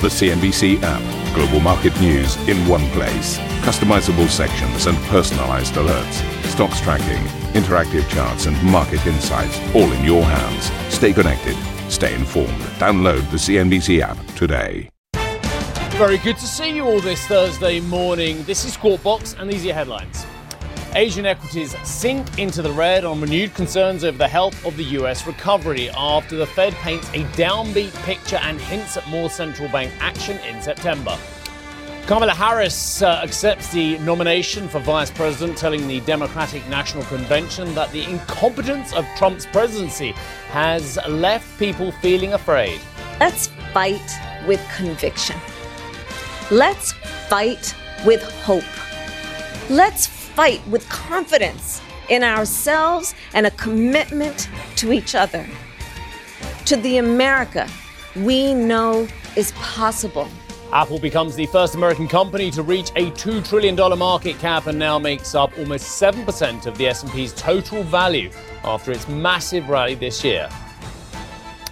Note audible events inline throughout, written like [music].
The CNBC app. Global market news in one place. Customizable sections and personalized alerts. Stocks tracking, interactive charts, and market insights all in your hands. Stay connected. Stay informed. Download the CNBC app today. Very good to see you all this Thursday morning. This is Squawk Box, and these are your headlines. Asian equities sink into the red on renewed concerns over the health of the US recovery after the Fed paints a downbeat picture and hints at more central bank action in September. Kamala Harris uh, accepts the nomination for vice president, telling the Democratic National Convention that the incompetence of Trump's presidency has left people feeling afraid. Let's fight with conviction. Let's fight with hope. Let's fight with confidence in ourselves and a commitment to each other. To the America we know is possible. Apple becomes the first American company to reach a $2 trillion market cap and now makes up almost 7% of the S&P's total value after its massive rally this year.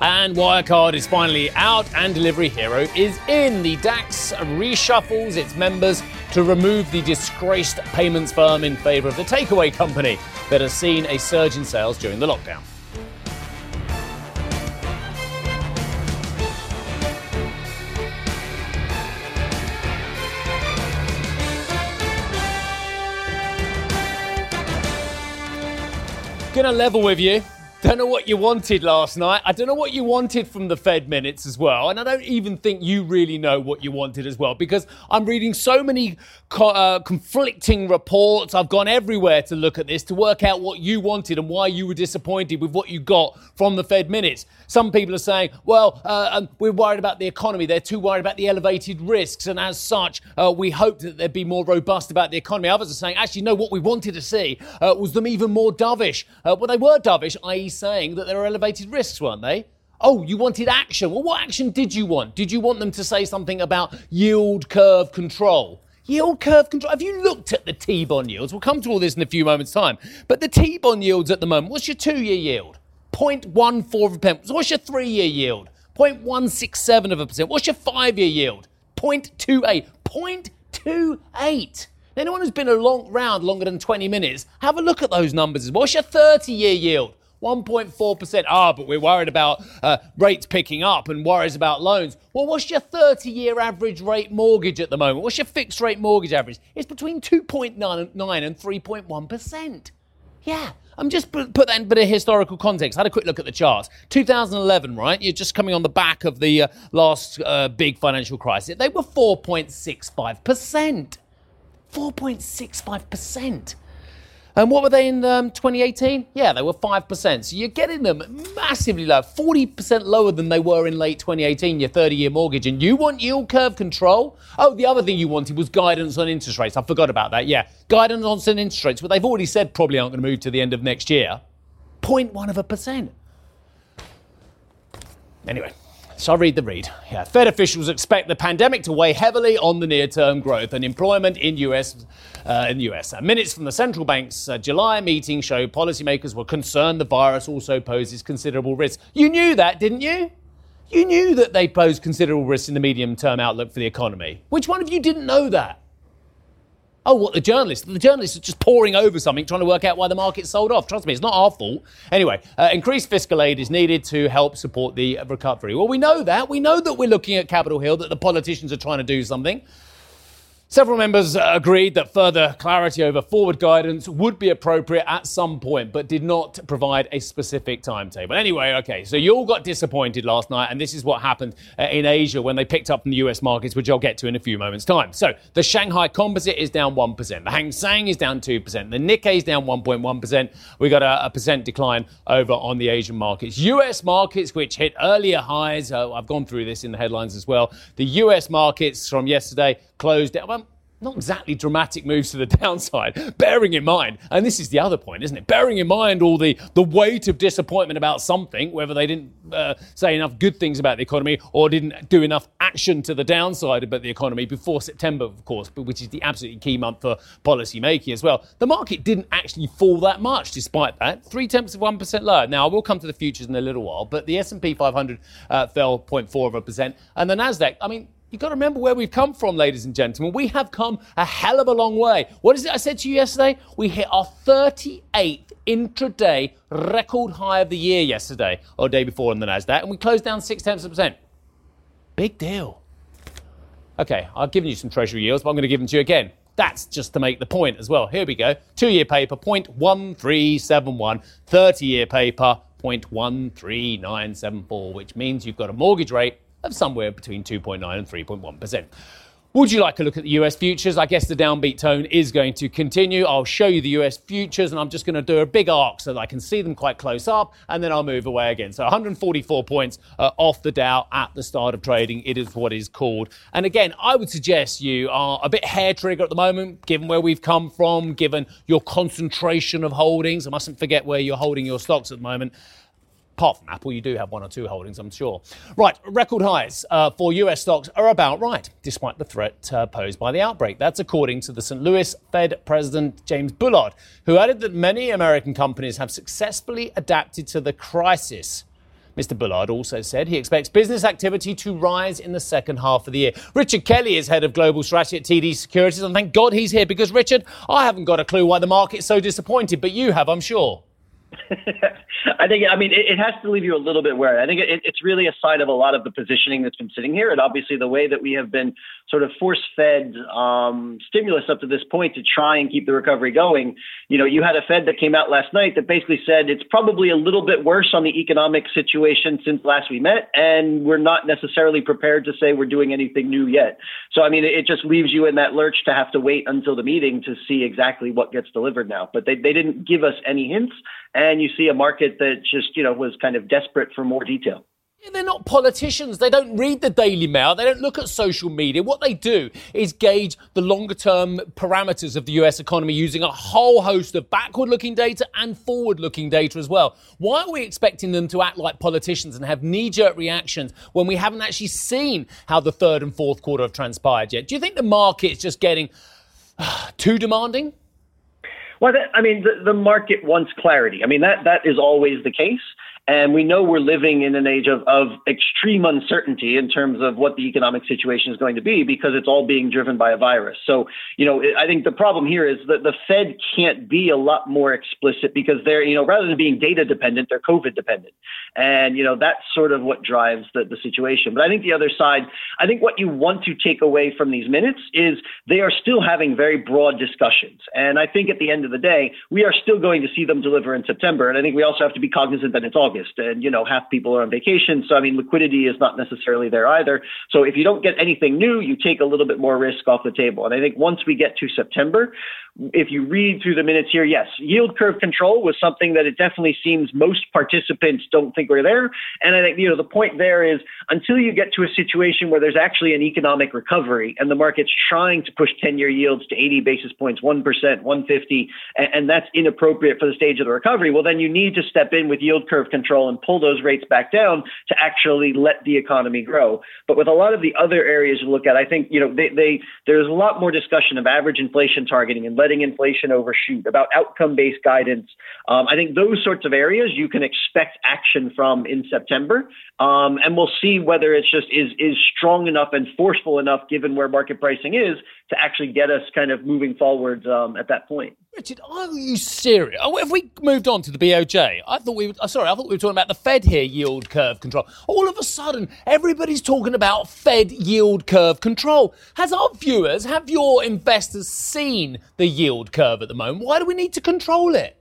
And Wirecard is finally out and Delivery Hero is in. The DAX reshuffles its members to remove the disgraced payments firm in favor of the takeaway company that has seen a surge in sales during the lockdown. Gonna level with you. I don't know what you wanted last night. I don't know what you wanted from the Fed minutes as well. And I don't even think you really know what you wanted as well because I'm reading so many co- uh, conflicting reports. I've gone everywhere to look at this to work out what you wanted and why you were disappointed with what you got from the Fed minutes. Some people are saying, well, uh, um, we're worried about the economy. They're too worried about the elevated risks. And as such, uh, we hoped that they'd be more robust about the economy. Others are saying, actually, no, what we wanted to see uh, was them even more dovish. Uh, well, they were dovish, i.e., saying that there are elevated risks, weren't they? Oh, you wanted action. Well, what action did you want? Did you want them to say something about yield curve control? Yield curve control. Have you looked at the T bond yields? We'll come to all this in a few moments' time. But the T bond yields at the moment, what's your two year yield? 0.14 of a percent. what's your three year yield? 0.167 of a percent. What's your five year yield? 0.28. 0.28. Anyone who's been a long round longer than 20 minutes, have a look at those numbers. What's your 30 year yield? 1.4%. Ah, but we're worried about uh, rates picking up and worries about loans. Well, what's your 30 year average rate mortgage at the moment? What's your fixed rate mortgage average? It's between 2.9 and 3.1%. Yeah, I'm just put, put that in a bit of historical context. I had a quick look at the charts. 2011, right? You're just coming on the back of the uh, last uh, big financial crisis. They were 4.65%. 4.65%. And what were they in um, 2018? Yeah, they were 5%. So you're getting them massively low, 40% lower than they were in late 2018, your 30 year mortgage. And you want yield curve control? Oh, the other thing you wanted was guidance on interest rates. I forgot about that. Yeah, guidance on interest rates, but they've already said probably aren't going to move to the end of next year. 0.1 of a percent. Anyway. So I'll read the read. Yeah, Fed officials expect the pandemic to weigh heavily on the near-term growth and employment in US. Uh, in the US, uh, minutes from the central bank's uh, July meeting show policymakers were concerned the virus also poses considerable risk. You knew that, didn't you? You knew that they pose considerable risks in the medium-term outlook for the economy. Which one of you didn't know that? Oh, what the journalists? The journalists are just poring over something, trying to work out why the market sold off. Trust me, it's not our fault. Anyway, uh, increased fiscal aid is needed to help support the recovery. Well, we know that. We know that we're looking at Capitol Hill, that the politicians are trying to do something. Several members agreed that further clarity over forward guidance would be appropriate at some point, but did not provide a specific timetable. Anyway, okay, so you all got disappointed last night, and this is what happened uh, in Asia when they picked up from the US markets, which I'll get to in a few moments' time. So the Shanghai Composite is down 1%, the Hang Seng is down 2%, the Nikkei is down 1.1%. We got a, a, percent decline over on the Asian markets. US markets, which hit earlier highs, uh, I've gone through this in the headlines as well. The US markets from yesterday closed down. Well, not exactly dramatic moves to the [laughs] downside, bearing in mind, and this is the other point, isn't it? Bearing in mind all the, the weight of disappointment about something, whether they didn't uh, say enough good things about the economy or didn't do enough action to the downside about the economy before September, of course, but which is the absolutely key month for policy making as well. The market didn't actually fall that much despite that, three tenths of 1% lower. Now, I will come to the futures in a little while, but the S&P 500 uh, fell 0.4 of a percent, and the NASDAQ, I mean, You've got to remember where we've come from, ladies and gentlemen. We have come a hell of a long way. What is it I said to you yesterday? We hit our 38th intraday record high of the year yesterday, or day before on the NASDAQ, and we closed down six tenths of a percent. Big deal. Okay, I've given you some treasury yields, but I'm going to give them to you again. That's just to make the point as well. Here we go. Two year paper, 0.1371. 30 year paper, 0.13974, which means you've got a mortgage rate of somewhere between 2.9 and 3.1%. Would you like a look at the US futures? I guess the downbeat tone is going to continue. I'll show you the US futures and I'm just going to do a big arc so that I can see them quite close up and then I'll move away again. So 144 points uh, off the Dow at the start of trading. It is what is called. And again, I would suggest you are a bit hair trigger at the moment, given where we've come from, given your concentration of holdings. I mustn't forget where you're holding your stocks at the moment. Apart from Apple, you do have one or two holdings, I'm sure. Right, record highs uh, for US stocks are about right, despite the threat uh, posed by the outbreak. That's according to the St. Louis Fed President James Bullard, who added that many American companies have successfully adapted to the crisis. Mr. Bullard also said he expects business activity to rise in the second half of the year. Richard Kelly is head of global strategy at TD Securities, and thank God he's here because, Richard, I haven't got a clue why the market's so disappointed, but you have, I'm sure. [laughs] I think, I mean, it, it, has to leave you a little bit wary. I think it, it's really a sign of a lot of the positioning that's been sitting here. And obviously, the way that we have been sort of force fed um, stimulus up to this point to try and keep the recovery going. You know, you had a Fed that came out last night that basically said it's probably a little bit worse on the economic situation since last we met. And we're not necessarily prepared to say we're doing anything new yet. So, I mean, it just leaves you in that lurch to have to wait until the meeting to see exactly what gets delivered now. But they, they didn't give us any hints and you see a market that just you know was kind of desperate for more detail. They're not politicians. They don't read the Daily Mail. They don't look at social media. What they do is gauge the longer term parameters of the US economy using a whole host of backward looking data and forward looking data as well. Why are we expecting them to act like politicians and have knee jerk reactions when we haven't actually seen how the third and fourth quarter have transpired yet? Do you think the market's just getting uh, [sighs] too demanding? Well, I mean, the, the market wants clarity. I mean, that that is always the case. And we know we're living in an age of, of extreme uncertainty in terms of what the economic situation is going to be because it's all being driven by a virus. So, you know, I think the problem here is that the Fed can't be a lot more explicit because they're, you know, rather than being data dependent, they're COVID dependent. And, you know, that's sort of what drives the, the situation. But I think the other side, I think what you want to take away from these minutes is they are still having very broad discussions. And I think at the end of the day, we are still going to see them deliver in September. And I think we also have to be cognizant that it's August. August, and you know half people are on vacation, so I mean liquidity is not necessarily there either. So if you don't get anything new, you take a little bit more risk off the table. And I think once we get to September, if you read through the minutes here, yes, yield curve control was something that it definitely seems most participants don't think we're there. And I think, you know, the point there is until you get to a situation where there's actually an economic recovery and the market's trying to push 10 year yields to 80 basis points, 1%, 150, and, and that's inappropriate for the stage of the recovery, well, then you need to step in with yield curve control and pull those rates back down to actually let the economy grow. But with a lot of the other areas you look at, I think, you know, they, they there's a lot more discussion of average inflation targeting and letting inflation overshoot, about outcome based guidance. Um, I think those sorts of areas you can expect action from in September. Um, and we'll see whether it's just is, is strong enough and forceful enough given where market pricing is to actually get us kind of moving forward um, at that point. Richard, are you serious? Oh, have we moved on to the BOJ? I thought we were, oh, sorry, I thought we were talking about the Fed here, yield curve control. All of a sudden, everybody's talking about Fed yield curve control. Has our viewers, have your investors seen the yield curve at the moment? Why do we need to control it?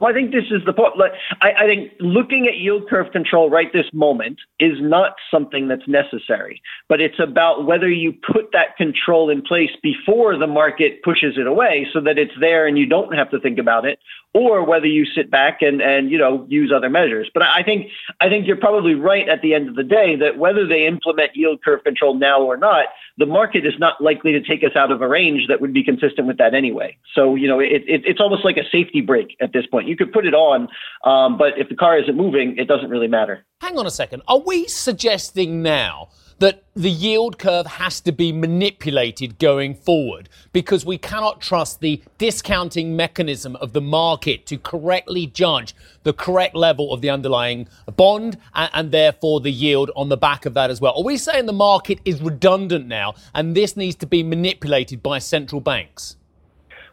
Well, I think this is the point. I, I think looking at yield curve control right this moment is not something that's necessary, but it's about whether you put that control in place before the market pushes it away so that it's there and you don't have to think about it, or whether you sit back and, and you know use other measures. But I think I think you're probably right at the end of the day that whether they implement yield curve control now or not, the market is not likely to take us out of a range that would be consistent with that anyway. So you know it, it, it's almost like a safety brake at this point. You could put it on, um, but if the car isn't moving, it doesn't really matter. Hang on a second. Are we suggesting now? that the yield curve has to be manipulated going forward because we cannot trust the discounting mechanism of the market to correctly judge the correct level of the underlying bond and, and, therefore the yield on the back of that as well. Are we saying the market is redundant now and this needs to be manipulated by central banks?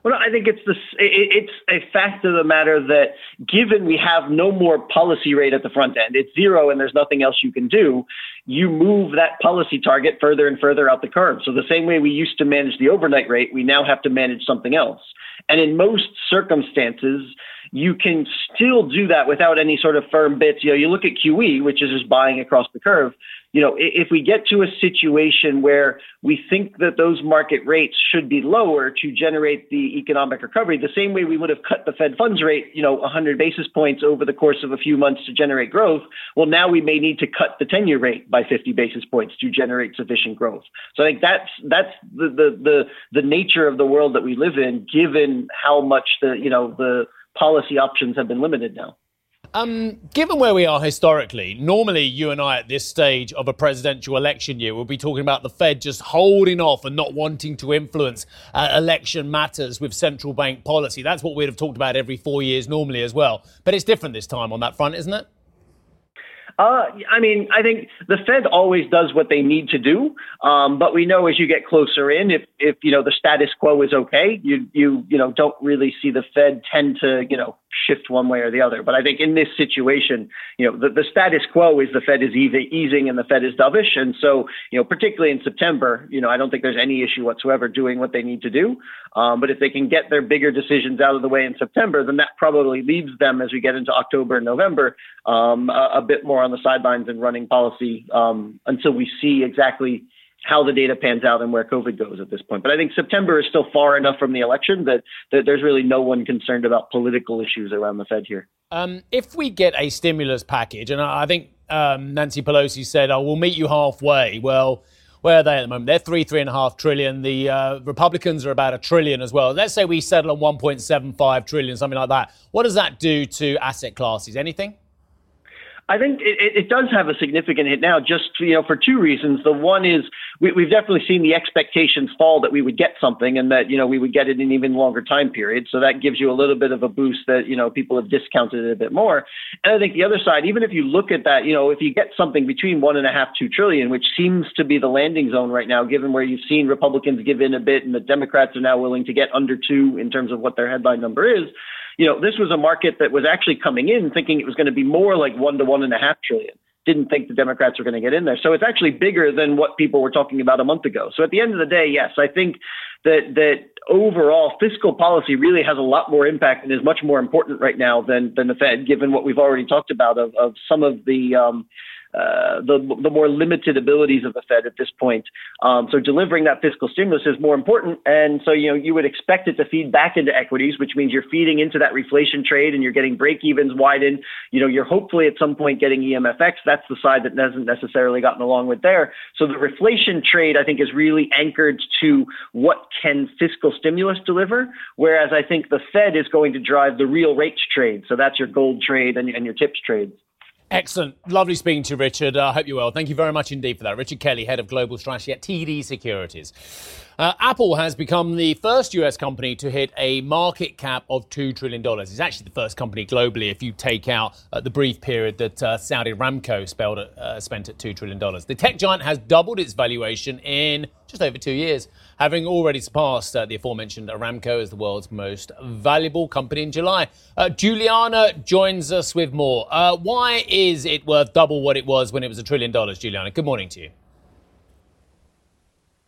Well, I think it's it's a fact of the matter that given we have no more policy rate at the front end, it's zero and there's nothing else you can do. You move that policy target further and further out the curve. So the same way we used to manage the overnight rate, we now have to manage something else. And in most circumstances, you can still do that without any sort of firm bits. You know, you look at QE, which is just buying across the curve you know, if we get to a situation where we think that those market rates should be lower to generate the economic recovery, the same way we would have cut the Fed funds rate, you know, 100 basis points over the course of a few months to generate growth, well, now we may need to cut the 10-year rate by 50 basis points to generate sufficient growth. So I think that's that's the the the, the nature of the world that we live in, given how much the you know the policy options have been limited now. Um, given where we are historically, normally you and I at this stage of a presidential election year will be talking about the Fed just holding off and not wanting to influence uh, election matters with central bank policy. That's what we'd have talked about every four years normally as well. But it's different this time on that front, isn't it? Uh, I mean, I think the Fed always does what they need to do, um, but we know as you get closer in, if if you know the status quo is okay, you you you know don't really see the Fed tend to you know shift one way or the other. But I think in this situation, you know, the, the status quo is the Fed is easing and the Fed is dovish. And so, you know, particularly in September, you know, I don't think there's any issue whatsoever doing what they need to do. Um, but if they can get their bigger decisions out of the way in September, then that probably leaves them as we get into October and November um, a, a, bit more on the sidelines and running policy um, until we see exactly how the data pans out and where COVID goes at this point. But I think September is still far enough from the election that, that there's really no one concerned about political issues around the Fed here. Um, if we get a stimulus package, and I think um, Nancy Pelosi said, "Oh, we'll meet you halfway." Well, where are they at the moment? They're three, three and a half trillion. The uh, Republicans are about a trillion as well. Let's say we settle on 1.75 trillion, something like that. What does that do to asset classes? Anything? I think it, it, does have a significant hit now, just you know for two reasons. The one is we, have definitely seen the expectations fall that we would get something, and that you know we would get it in an even longer time period. So that gives you a little bit of a boost that you know people have discounted it a bit more. And I think the other side, even if you look at that, you know if you get something between one and a half, two trillion, which seems to be the landing zone right now, given where you've seen Republicans give in a bit, and the Democrats are now willing to get under two in terms of what their headline number is you know, this was a market that was actually coming in thinking it was going to be more like one to one and a half trillion. Didn't think the Democrats were going to get in there. So it's actually bigger than what people were talking about a month ago. So at the end of the day, yes, I think that that overall fiscal policy really has a lot more impact and is much more important right now than than the Fed, given what we've already talked about of, of some of the um, uh, the, the more limited abilities of the Fed at this point. Um, so delivering that fiscal stimulus is more important. And so, you know, you would expect it to feed back into equities, which means you're feeding into that reflation trade and you're getting break evens widen. You know, you're hopefully at some point getting EMFX. That's the side that hasn't necessarily gotten along with there. So the reflation trade, I think, is really anchored to what can fiscal stimulus deliver. Whereas I think the Fed is going to drive the real rates trade. So that's your gold trade and, and your tips trades. Excellent. Lovely speaking to you, Richard. I uh, hope you're well. Thank you very much indeed for that. Richard Kelly, Head of Global Strategy at TD Securities. Uh, Apple has become the first US company to hit a market cap of $2 trillion. It's actually the first company globally if you take out uh, the brief period that uh, Saudi Aramco uh, spent at $2 trillion. The tech giant has doubled its valuation in just over two years, having already surpassed uh, the aforementioned Aramco as the world's most valuable company in July. Uh, Juliana joins us with more. Uh, why is it worth double what it was when it was a trillion dollars, Juliana? Good morning to you.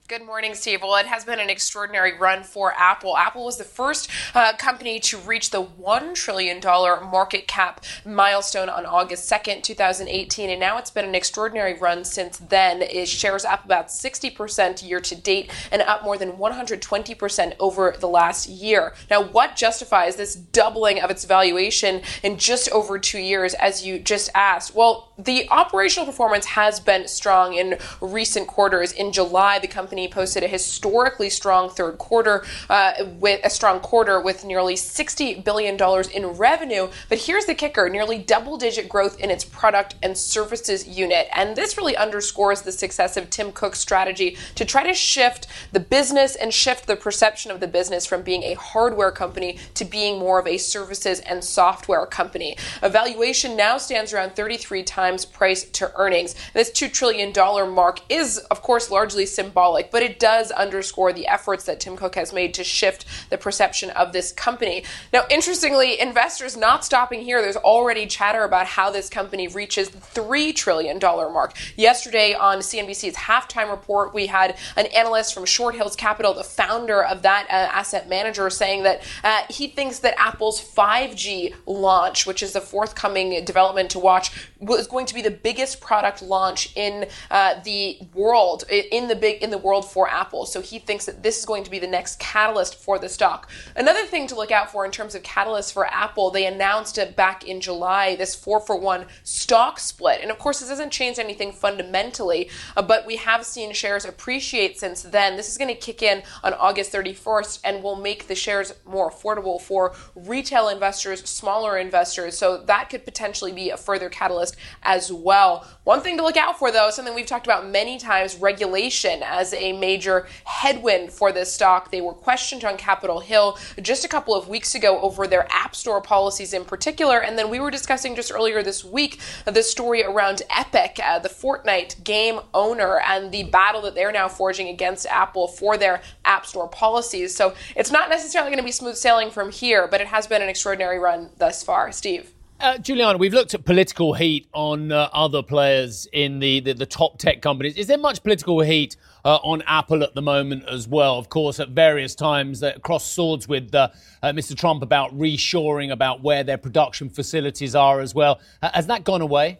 Good morning, Steve. Well, it has been an extraordinary run for Apple. Apple was the first uh, company to reach the $1 trillion market cap milestone on August 2nd, 2018, and now it's been an extraordinary run since then. It shares up about 60% year to date and up more than 120% over the last year. Now, what justifies this doubling of its valuation in just over two years, as you just asked? Well, the operational performance has been strong in recent quarters. In July, the company company posted a historically strong third quarter uh, with a strong quarter with nearly $60 billion in revenue. But here's the kicker nearly double digit growth in its product and services unit. And this really underscores the success of Tim Cook's strategy to try to shift the business and shift the perception of the business from being a hardware company to being more of a services and software company. Evaluation now stands around 33 times price to earnings. This $2 trillion mark is, of course, largely symbolic, but it does underscore the efforts that Tim Cook has made to shift the perception of this company. Now, interestingly, investors not stopping here, there's already chatter about how this company reaches the $3 trillion mark. Yesterday on CNBC's halftime report, we had an analyst from Short Hills Capital, the founder of that uh, asset manager, saying that uh, he thinks that Apple's 5G launch, which is the forthcoming development to watch, was going to be the biggest product launch in uh, the world, in the big in the world for Apple. So he thinks that this is going to be the next catalyst for the stock. Another thing to look out for in terms of catalysts for Apple, they announced it back in July, this four for one stock split. And of course, this hasn't changed anything fundamentally, uh, but we have seen shares appreciate since then. This is going to kick in on August 31st and will make the shares more affordable for retail investors, smaller investors. So that could potentially be a further catalyst as well. One thing to look out for, though, something we've talked about many times regulation as a major headwind for this stock. They were questioned on Capitol Hill just a couple of weeks ago over their App Store policies in particular. And then we were discussing just earlier this week the story around Epic, uh, the Fortnite game owner, and the battle that they're now forging against Apple for their App Store policies. So it's not necessarily going to be smooth sailing from here, but it has been an extraordinary run thus far. Steve. Uh, Juliana, we've looked at political heat on uh, other players in the, the, the, top tech companies. Is there much political heat uh, on Apple at the moment as well? Of course, at various times, they cross swords with uh, uh, Mr. Trump about reshoring, about where their production facilities are as well. Has that gone away?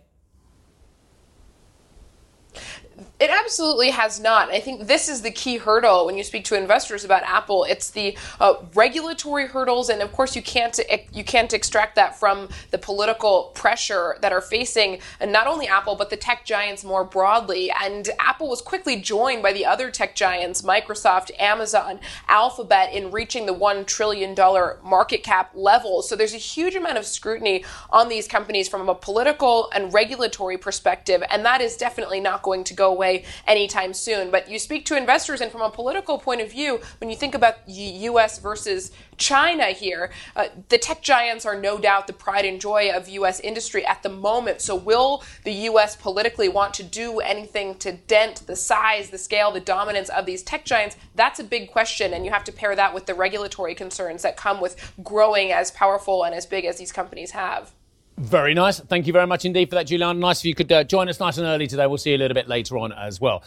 It absolutely has not. I think this is the key hurdle when you speak to investors about Apple. It's the uh, regulatory hurdles, and of course, you can't you can't extract that from the political pressure that are facing not only Apple but the tech giants more broadly. And Apple was quickly joined by the other tech giants, Microsoft, Amazon, Alphabet, in reaching the one trillion dollar market cap level. So there's a huge amount of scrutiny on these companies from a political and regulatory perspective, and that is definitely not going to go away away anytime soon. But you speak to investors, and from a political point of view, when you think about U.S. versus China here, uh, the tech giants are no doubt the pride and joy of U.S. industry at the moment. So, will the U.S. politically want to do anything to dent the size, the scale, the dominance of these tech giants? That's a big question, and you have to pair that with the regulatory concerns that come with growing as powerful and as big as these companies have. Very nice. Thank you very much indeed for that, Julian. Nice if you could uh, join us nice and early today. We'll see you a little bit later on as well.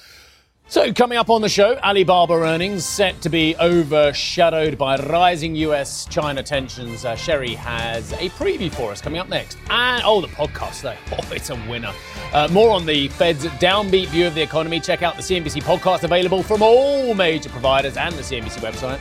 So, coming up on the show, Alibaba earnings set to be overshadowed by rising US China tensions. Uh, Sherry has a preview for us coming up next. And, oh, the podcast, though. [laughs] Oh, it's a winner. Uh, more on the Fed's downbeat view of the economy. Check out the CNBC podcast available from all major providers and the CNBC website.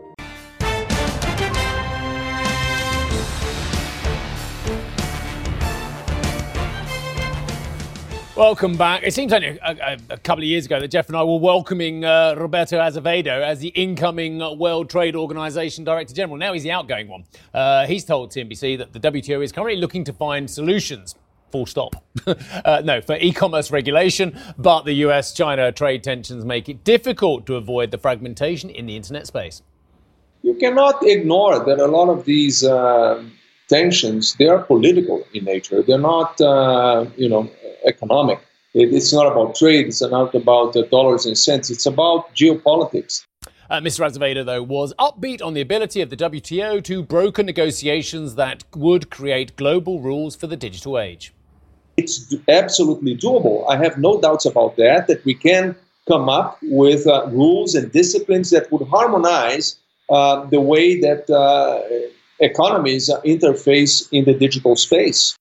Welcome back. It seems only a, a, couple of years ago that Geoff and I were welcoming uh, Roberto Azevedo as the incoming World Trade Organization Director General. Now he's the outgoing one. Uh, he's told CNBC that the WTO is currently looking to find solutions full stop. [laughs] uh, no, for e commerce regulation, but the US China trade tensions make it difficult to avoid the fragmentation in the internet space. You cannot ignore that a lot of these uh, tensions they are political in nature. They're not, uh, you know, economic. It, it's not about trade. It's not about uh, dollars and cents. It's about geopolitics. Uh, Mr. Azevedo, though, was upbeat on the ability of the WTO to broker negotiations that would create global rules for the digital age. It's absolutely doable. I have no doubts about that, that we can come up with uh, rules and disciplines that would harmonize uh, the way that uh, economies interface in the digital space.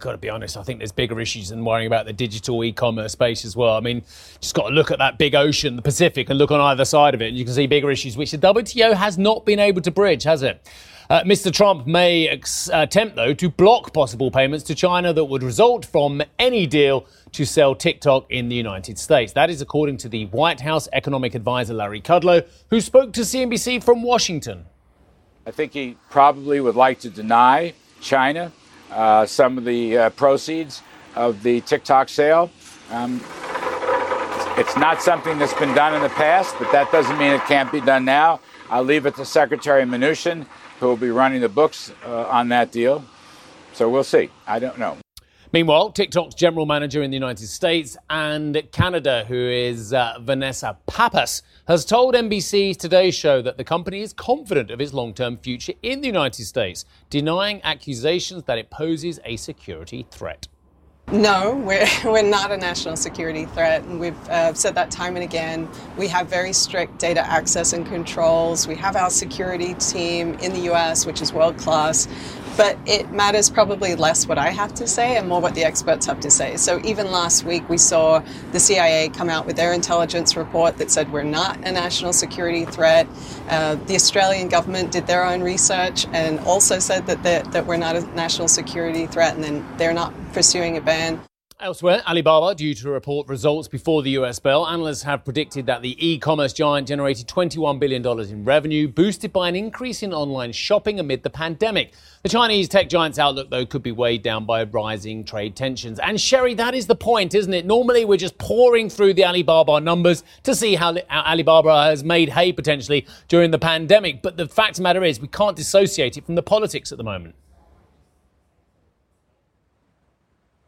Got to be honest, I think there's bigger issues than worrying about the digital e commerce space as well. I mean, just got to look at that big ocean, the Pacific, and look on either side of it, and you can see bigger issues, which the WTO has not been able to bridge, has it? Uh, Mr. Trump may ex- attempt, though, to block possible payments to China that would result from any deal to sell TikTok in the United States. That is according to the White House economic advisor Larry Kudlow, who spoke to CNBC from Washington. I think he probably would like to deny China uh, some of the uh, proceeds of the TikTok sale. Um, it's not something that's been done in the past, but that doesn't mean it can't be done now. I'll leave it to Secretary Mnuchin, who will be running the books uh, on that deal. So we'll see. I don't know. Meanwhile, TikTok's general manager in the United States and Canada, who is uh, Vanessa Pappas, has told NBC's Today Show that the company is confident of its long term future in the United States, denying accusations that it poses a security threat. No, we're, [laughs] we're not a national security threat, and we've uh, said that time and again. We have very strict data access and controls. We have our security team in the US, which is world class, but it matters probably less what I have to say and more what the experts have to say. So even last week, we saw the CIA come out with their intelligence report that said we're not a national security threat. Uh, the Australian government did their own research and also said that, that we're not a national security threat, and then they're not pursuing a ban. Elsewhere, Alibaba due to report results before the US bell. Analysts have predicted that the e-commerce giant generated $21 billion in revenue, boosted by an increase in online shopping amid the pandemic. The Chinese tech giant's outlook, though, could be weighed down by rising trade tensions. And Sherry, that is the point, isn't it? Normally, we're just poring through the Alibaba numbers to see how Alibaba has made hay potentially during the pandemic. But the fact of the matter is, we can't dissociate it from the politics at the moment.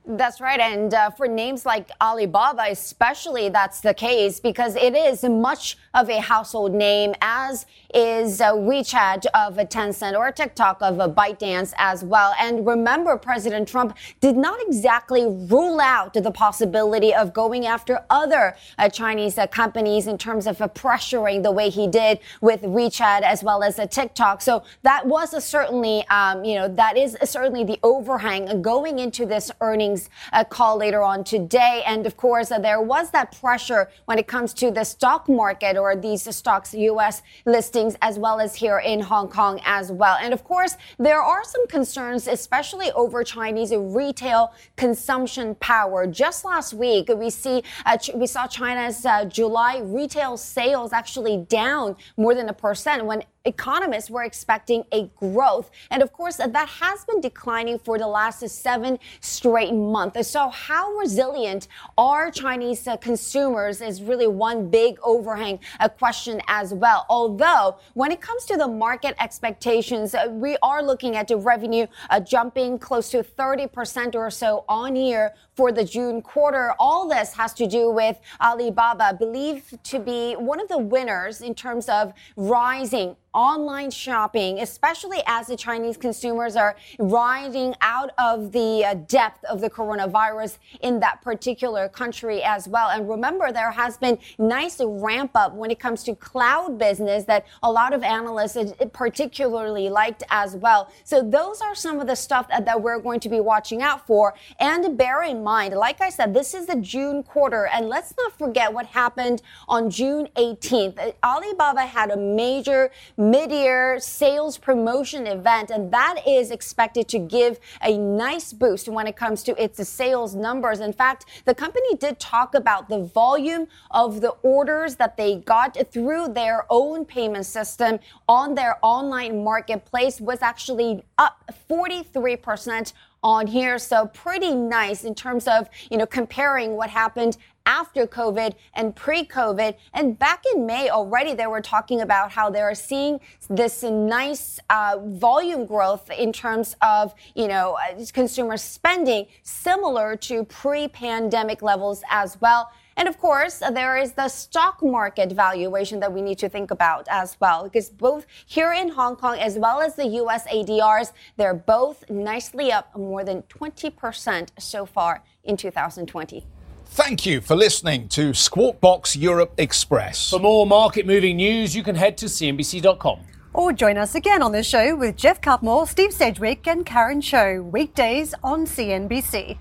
That's right. And uh, for names like Alibaba, especially, that's the case because it is much of a household name, as is uh, WeChat of a Tencent or TikTok of a ByteDance as well. And remember, President Trump did not exactly rule out the possibility of going after other uh, Chinese uh, companies in terms of uh, pressuring the way he did with WeChat as well as TikTok. So that was certainly, um, you know, that is certainly the overhang going into this earnings uh, call later on today. And of course, there was that pressure when it comes to the stock market or these stocks, U.S. listings as well as here in Hong Kong as well. And of course, there are some concerns, especially over Chinese retail consumption power. Just last week, we see uh, we saw China's uh, July retail sales actually down more than a percent when economists were expecting a growth. And of course, that has been declining for the last seven straight months. So how resilient are Chinese uh, consumers is really one big overhang question as well. Although when it comes to the market expectations, uh, we are looking at the revenue uh, jumping close to 30% or so on year for the June quarter. All this has to do with Alibaba, believed to be one of the winners in terms of rising online shopping, especially as the Chinese consumers are riding out of the uh, depth of the coronavirus in that particular country as well. And remember, there has been nice ramp up when it comes to cloud business that a lot of analysts particularly liked as well. So those are some of the stuff that, that we're going to be watching out for. And bear in mind, like I said, this is the June quarter, and let's not forget what happened on June 18th. Alibaba had a major mid-year sales promotion event, and that is expected to give a nice boost when it comes to its sales numbers. In fact, the company did talk about the volume of the orders that they got through their own payment system on their online marketplace was actually up 43% on here. So pretty nice in terms of, you know, comparing what happened after COVID and pre-COVID. And back in May already, they were talking about how they are seeing this nice uh, volume growth in terms of, you know, uh, consumer spending similar to pre-pandemic levels as well. And of course, there is the stock market valuation that we need to think about as well, because both here in Hong Kong as well as the US ADRs, they're both nicely up more than 20% so far in 2020. Thank you for listening to Squawk Box Europe Express. For more market moving news, you can head to CNBC.com. Or join us again on the show with Geoff Cutmore, Steve Sedgwick, and Karen Tso, weekdays on CNBC.